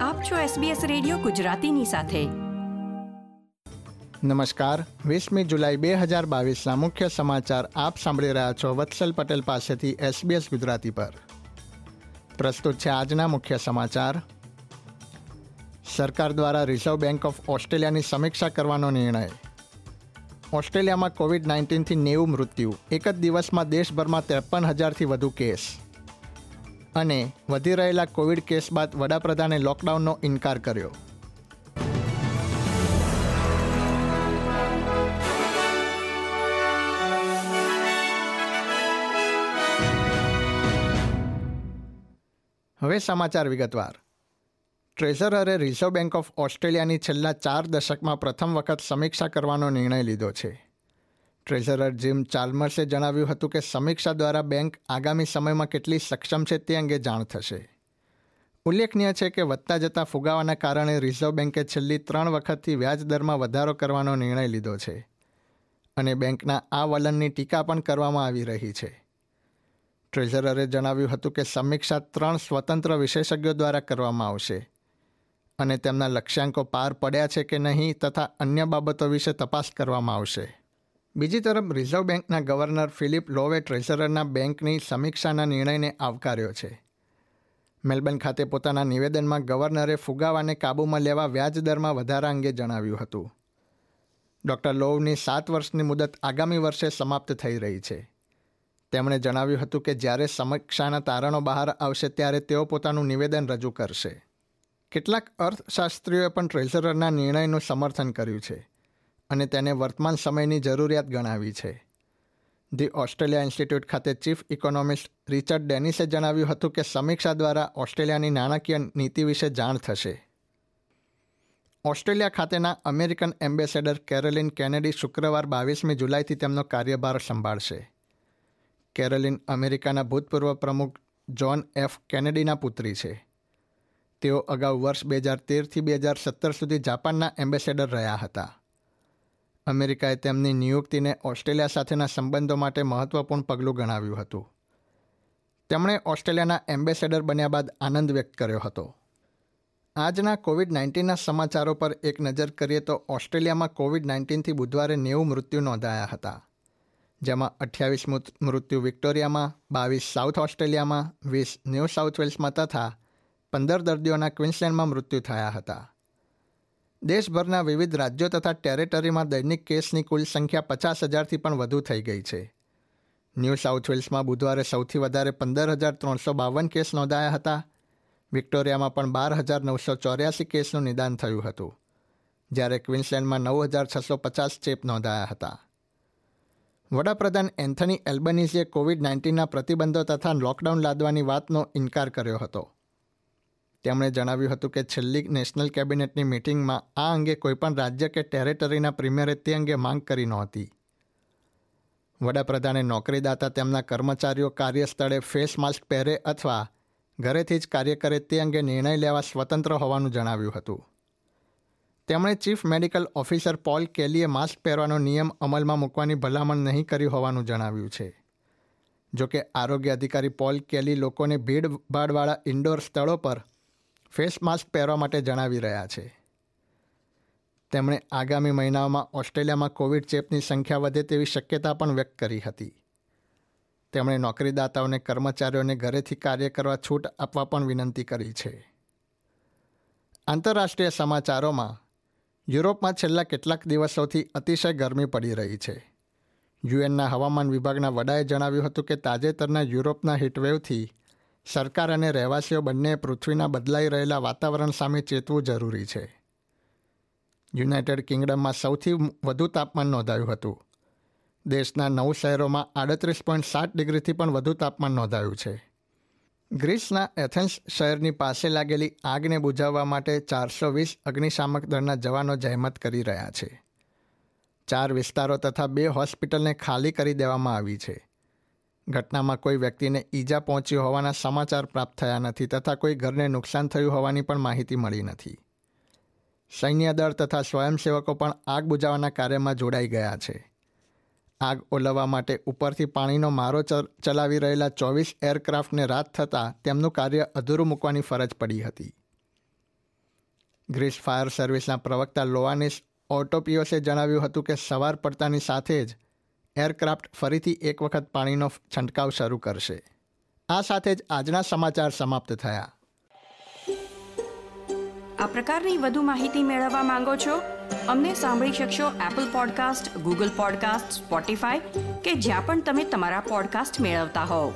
આપ છો SBS radio ગુજરાતીની સાથે. નમસ્કાર. વીસમી જુલાઈ બે હજાર બાવીસના મુખ્ય સમાચાર આપ સાંભળી રહ્યા છો વત્સલ પટેલ પાસેથી SBS ગુજરાતી પર. પ્રસ્તુત છે આજના મુખ્ય સમાચાર. સરકાર દ્વારા રિઝર્વ બેંક ઓફ ઓસ્ટ્રેલિયાની સમીક્ષા કરવાનો નિર્ણય. ઓસ્ટ્રેલિયામાં કોવિડ નાઇન્ટીનથી નેવું મૃત્યુ. એક જ દિવસમાં દેશભરમાં ત્રેપન હજારથી વધુ કેસ. અને વધી રહેલા કોવિડ કેસ બાદ વડાપ્રધાને લોકડાઉનનો ઇનકાર કર્યો. હવે સમાચાર વિગતવાર. ટ્રેઝરરે રિઝર્વ બેંક ઓફ ઓસ્ટ્રેલિયાની છેલ્લા ચાર દશકમાં પ્રથમ વખત સમીક્ષા કરવાનો નિર્ણય લીધો છે. ટ્રેઝરર જીમ ચાલ્મર્સે જણાવ્યું હતું કે સમીક્ષા દ્વારા બેંક આગામી સમયમાં કેટલી સક્ષમ છે તે અંગે જાણ થશે. ઉલ્લેખનીય છે કે વધતા જતા ફુગાવાના કારણે રિઝર્વ બેંકે છેલ્લી ત્રણ વખતથી વ્યાજ દરમાં વધારો કરવાનો નિર્ણય લીધો છે અને બેંકના આ વલણની ટીકા પણ કરવામાં આવી રહી છે. ટ્રેઝરરે જણાવ્યું હતું કે સમીક્ષા ત્રણ સ્વતંત્ર વિશેષજ્ઞો દ્વારા કરવામાં આવશે અને તેમના લક્ષ્યાંકો પાર પડ્યા છે કે નહીં તથા અન્ય બાબતો વિશે તપાસ કરવામાં આવશે. બીજી તરફ રિઝર્વ બેંકના ગવર્નર ફિલિપ લોવે ટ્રેઝરરના બેંકની સમીક્ષાના નિર્ણયને આવકાર્યો છે. મેલબર્ન ખાતે પોતાના નિવેદનમાં ગવર્નરે ફુગાવાને કાબૂમાં લેવા વ્યાજદરમાં વધારા અંગે જણાવ્યું હતું. ડૉક્ટર લોવની સાત વર્ષની મુદત આગામી વર્ષે સમાપ્ત થઈ રહી છે. તેમણે જણાવ્યું હતું કે જ્યારે સમીક્ષાના તારણો બહાર આવશે ત્યારે તેઓ પોતાનું નિવેદન રજૂ કરશે. કેટલાક અર્થશાસ્ત્રીઓએ પણ ટ્રેઝરરના નિર્ણયનું સમર્થન કર્યું છે. અને તેને વર્તમાન સમયની જરૂરિયાત ગણાવી છે. ધી ઓસ્ટ્રેલિયા ઇન્સ્ટિટ્યૂટ ખાતે ચીફ ઇકોનોમિસ્ટ રિચર્ડ ડેનિસે જણાવ્યું હતું કે સમીક્ષા દ્વારા ઓસ્ટ્રેલિયાની નાણાકીય નીતિ વિશે જાણ થશે. ઓસ્ટ્રેલિયા ખાતેના અમેરિકન એમ્બેસેડર કેરોલિન કેનેડી શુક્રવાર બાવીસમી જુલાઈથી તેમનો કાર્યભાર સંભાળશે. કેરોલિન અમેરિકાના ભૂતપૂર્વ પ્રમુખ જ્હોન એફ કેનેડીના પુત્રી છે. તેઓ અગાઉ વર્ષ બે હજાર તેરથી બે હજાર સત્તર સુધી જાપાનના એમ્બેસેડર રહ્યા હતા. અમેરિકાએ તેમની નિયુક્તિને ઓસ્ટ્રેલિયા સાથેના સંબંધો માટે મહત્વપૂર્ણ પગલું ગણાવ્યું હતું. તેમણે ઓસ્ટ્રેલિયાના એમ્બેસેડર બન્યા બાદ આનંદ વ્યક્ત કર્યો હતો. આજના કોવિડ નાઇન્ટીનના સમાચારો પર એક નજર કરીએ તો ઓસ્ટ્રેલિયામાં કોવિડ નાઇન્ટીનથી બુધવારે નેવું મૃત્યુ નોંધાયા હતા, જેમાં અઠ્યાવીસ મૃત્યુ વિક્ટોરિયામાં, બાવીસ સાઉથ ઓસ્ટ્રેલિયામાં, વીસ ન્યૂ સાઉથ વેલ્સમાં તથા પંદર દર્દીઓના ક્વિન્સલેન્ડમાં મૃત્યુ થયા હતા. દેશભરના વિવિધ રાજ્યો તથા ટેરેટરીમાં દૈનિક કેસની કુલ સંખ્યા પચાસ હજારથી પણ વધુ થઈ ગઈ છે. ન્યૂ સાઉથ વેલ્સમાં બુધવારે સૌથી વધારે પંદર હજાર ત્રણસો બાવન કેસ નોંધાયા હતા. વિક્ટોરિયામાં પણ બાર હજાર નવસો ચોર્યાસી કેસનું નિદાન થયું હતું. જ્યારે ક્વિન્સલેન્ડમાં નવ હજાર છસો પચાસ ચેપ નોંધાયા હતા. વડાપ્રધાન એન્થની એલ્બનીઝે કોવિડ નાઇન્ટીનના પ્રતિબંધો તથા લોકડાઉન લાદવાની વાતનો ઇનકાર કર્યો હતો. તેમણે જણાવ્યું હતું કે છેલ્લી નેશનલ કેબિનેટની મિટિંગમાં આ અંગે કોઈપણ રાજ્ય કે ટેરેટરીના પ્રીમિયરે તે અંગે માંગ કરી નહોતી. વડાપ્રધાને નોકરીદાતા તેમના કર્મચારીઓ કાર્યસ્થળે ફેસ માસ્ક પહેરે અથવા ઘરેથી જ કાર્ય કરે તે અંગે નિર્ણય લેવા સ્વતંત્ર હોવાનું જણાવ્યું હતું. તેમણે ચીફ મેડિકલ ઓફિસર પોલ કેલીએ માસ્ક પહેરવાનો નિયમ અમલમાં મૂકવાની ભલામણ નહીં કરી હોવાનું જણાવ્યું છે. જોકે આરોગ્ય અધિકારી પોલ કેલી લોકોને ભીડભાડવાળા ઇન્ડોર સ્થળો પર ફેસ માસ્ક પહેરવા માટે જણાવી રહ્યા છે. તેમણે આગામી મહિનાઓમાં ઓસ્ટ્રેલિયામાં કોવિડ ચેપની સંખ્યા વધે તેવી શક્યતા પણ વ્યક્ત કરી હતી. તેમણે નોકરીદાતાઓને, કર્મચારીઓને ઘરેથી કાર્ય કરવા છૂટ આપવા પણ વિનંતી કરી છે. આંતરરાષ્ટ્રીય સમાચારોમાં, યુરોપમાં છેલ્લા કેટલાક દિવસોથી અતિશય ગરમી પડી રહી છે. યુએનના હવામાન વિભાગના વડાએ જણાવ્યું હતું કે તાજેતરના યુરોપના હીટવેવથી સરકાર અને રહેવાસીઓ બંને પૃથ્વીના બદલાઈ રહેલા વાતાવરણ સામે ચેતવું જરૂરી છે. યુનાઇટેડ કિંગડમમાં સૌથી વધુ તાપમાન નોંધાયું હતું. દેશના નવ શહેરોમાં આડત્રીસ પોઈન્ટ સાત ડિગ્રીથી પણ વધુ તાપમાન નોંધાયું છે. ગ્રીસના એથેન્સ શહેરની પાસે લાગેલી આગને બુઝાવવા માટે ચારસો વીસ અગ્નિશામક દળના જવાનો જહેમત કરી રહ્યા છે. ચાર વિસ્તારો તથા બે હોસ્પિટલને ખાલી કરી દેવામાં આવી છે. ઘટનામાં કોઈ વ્યક્તિને ઈજા પહોંચી હોવાના સમાચાર પ્રાપ્ત થયા નથી તથા કોઈ ઘરને નુકસાન થયું હોવાની પણ માહિતી મળી નથી. સૈન્ય દળ તથા સ્વયંસેવકો પણ આગ બુજાવવાના કાર્યમાં જોડાઈ ગયા છે. આગ ઓલવવા માટે ઉપરથી પાણીનો મારો ચલાવી રહેલા ચોવીસ એરક્રાફ્ટને રાત થતાં તેમનું કાર્ય અધૂરું મૂકવાની ફરજ પડી હતી. ગ્રીસ ફાયર સર્વિસના પ્રવક્તા લોવાનિસ ઓટોપિયોસે જણાવ્યું હતું કે સવાર પડતાની સાથે જ એરક્રાફ્ટ ફરીથી એક વખત પાણીનો છંટકાવ શરૂ કરશે. આ સાથે જ આજના સમાચાર સમાપ્ત થયા. આ પ્રકારની વધુ માહિતી મેળવવા માંગો છો? અમને સાંભળી શકશો Apple podcast Google podcast Spotify કે જ્યાં પણ તમે તમારા પોડકાસ્ટ મેળવતા હોવ.